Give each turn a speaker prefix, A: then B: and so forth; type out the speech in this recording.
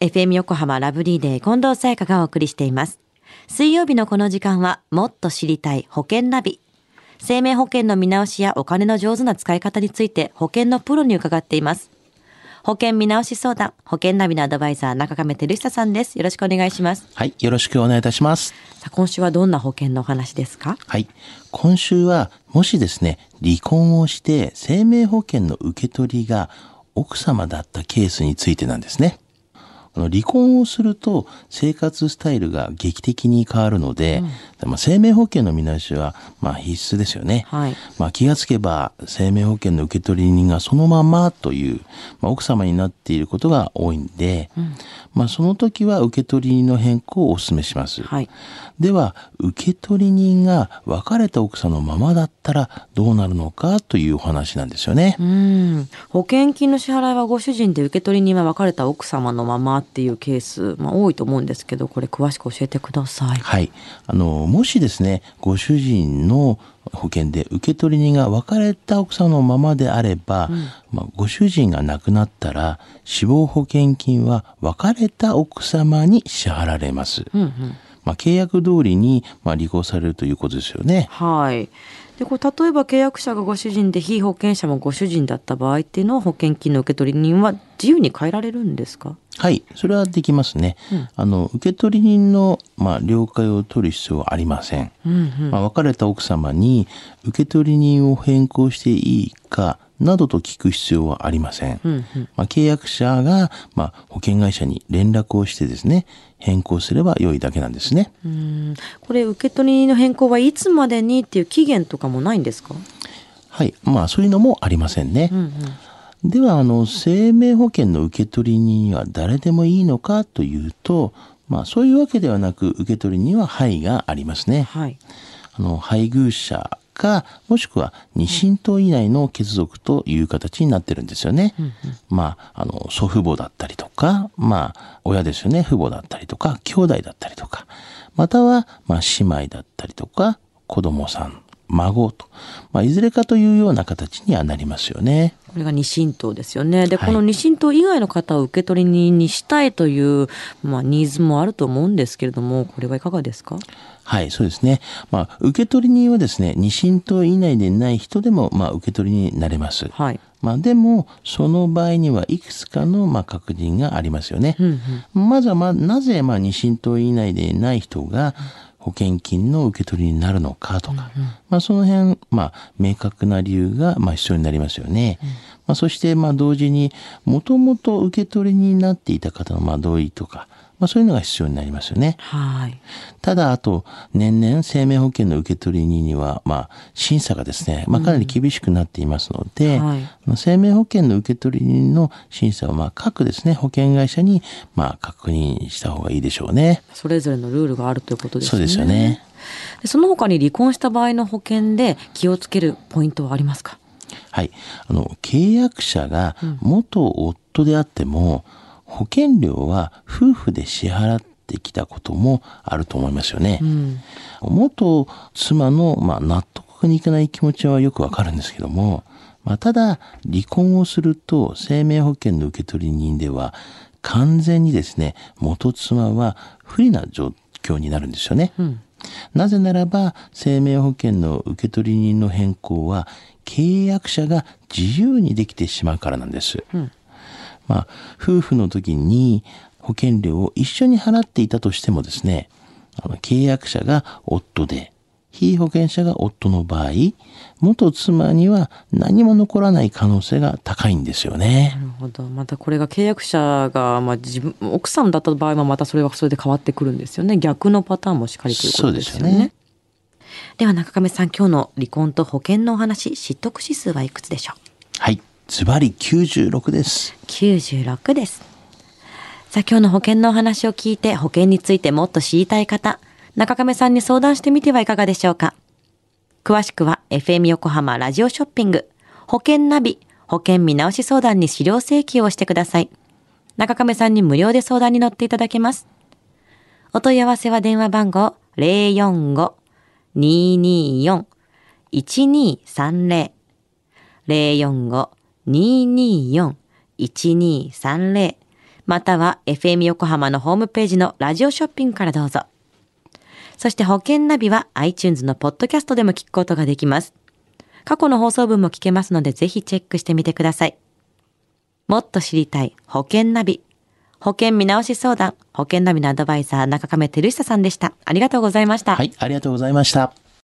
A: FM 横浜ラブリーデー近藤沙耶香がお送りしています。水曜日のこの時間は、もっと知りたい保険ナビ。生命保険の見直しやお金の上手な使い方について保険のプロに伺っています。保険見直し相談、保険ナビのアドバイザー、中亀照久さんです。よろしくお願いします。
B: はい、よろしくお願いいたします。
A: さあ、今週はどんな保険のお話ですか？
B: はい、今週はもしですね、離婚をして生命保険の受け取りが奥様だったケースについてなんですね。あの離婚をすると生活スタイルが劇的に変わるので、まあ、生命保険の見直しはまあ必須ですよね。
A: はい
B: まあ、気がつけば生命保険の受取人がそのままという、まあ、奥様になっていることが多いんで、まあ、その時は受取人の変更をお勧めします。
A: はい。
B: では受取人が別れた奥さんのままだったらどうなるのかというお話なんですよね。
A: うん。保険金の支払いはご主人で受取人は別れた奥様のままっていうケース、まあ多いと思うんですけど、これ詳しく教えてください。
B: はい。あの、もしですね、ご主人の保険で受取人が別れた奥さんのままであれば、まあ、ご主人が亡くなったら死亡保険金は別れた奥様に支払われます。
A: うんうん。
B: まあ、契約通りに、まあ、履行されるということですよね。
A: はい。で、これ例えば契約者がご主人で被保険者もご主人だった場合っていうのは保険金の受取人は自由に変えられるんですか？
B: はい、それはできますね。あの、受取人の、まあ、了解を取る必要はありません。
A: うんうん。
B: まあ、別れた奥様に受取人を変更していいかなどと聞く必要はありません。
A: うんうん。
B: まあ、契約者が、まあ、保険会社に連絡をしてですね、変更すれば良いだけなんですね。
A: うんこれ受取人の変更はいつまでにっていう期限とかもないんですか？
B: はい。まあ、そういうのもありませんね。
A: うんうん。
B: では、あの、生命保険の受取人は誰でもいいのかというと、まあ、そういうわけではなく、受取人は範囲がありますね。
A: はい。
B: あの、配偶者か、もしくは二親等以内の血族という形になってるんですよね。まあ、あの、祖父母だったりとか、まあ、親ですよね、父母だったりとか、兄弟だったりとか、または、まあ、姉妹だったりとか、子供さん、孫と、まあ、いずれかというような形にはなりますよね。
A: これが二親等ですよね。で、
B: はい
A: この二親等以外の方を受取人にしたいという、まあ、ニーズもあると思うんですけれども、これはいかがですか？
B: はい、そうですね。まあ、受取人はですね、二親等以内でない人でも、まあ、受取人になれます。
A: はい。
B: まあ、でも、その場合にはいくつかの、まあ、確認がありますよね。
A: うんうん。
B: まずは、まあ、なぜ、まあ、二親等以内でない人が保険金の受け取りになるのかとか、まあ、その辺、まあ、明確な理由が、まあ、必要になりますよね。まあ、そして、まあ、同時に、もともと受け取りになっていた方の、まあ、同意とか、まあ、そういうのが必要になりますよね。
A: はい。
B: ただ、あと、年々生命保険の受取人には、まあ、審査がですね、まあ、かなり厳しくなっていますので、
A: はい
B: まあ生命保険の受取人の審査は、まあ、各ですね、保険会社に、まあ、確認した方がいいでしょうね。
A: それぞれのルールがあるということですね。
B: そうですよね。
A: でその他に離婚した場合の保険で気をつけるポイントはありますか？
B: はい。あの、契約者が元夫であっても、保険料は夫婦で支払ってきたこともあると思いますよね。
A: うん。
B: 元妻の、まあ、納得がいかない気持ちはよくわかるんですけども、まあ、ただ、離婚をすると、生命保険の受取人では、完全にですね、元妻は不利な状況になるんですよね。
A: うん。
B: なぜならば、生命保険の受取人の変更は、契約者が自由にできてしまうからなんです。
A: うん。
B: まあ、夫婦の時に保険料を一緒に払っていたとしてもですね、あの契約者が夫で、被保険者が夫の場合、元妻には何も残らない可能性が高いんですよね
A: な。るほど。またこれが契約者が、まあ、自分、奥さんだった場合はまたそれはそれで変わってくるんですよね。逆のパターンもしっかりということですよね。
B: そうですよね
A: では中亀さん、今日の離婚と保険のお話、知得指数はいくつでしょう？
B: はい。ズバリ96です。
A: 96です。さあ今日の保険のお話を聞いて保険についてもっと知りたい方、中亀さんに相談してみてはいかがでしょうか。詳しくは FM 横浜ラジオショッピング、保険ナビ、保険見直し相談に資料請求をしてください。中亀さんに無料で相談に乗っていただけます。お問い合わせは電話番号045-224-1230045 224-1230または FM 横浜のホームページのラジオショッピングからどうぞ。そして保険ナビは iTunes のポッドキャストでも聞くことができます。過去の放送分も聞けますのでぜひチェックしてみてください。もっと知りたい保険ナビ。保険見直し相談、保険ナビのアドバイザー中亀照久さんでした。ありがとうございました。
B: はい、ありがとうございました。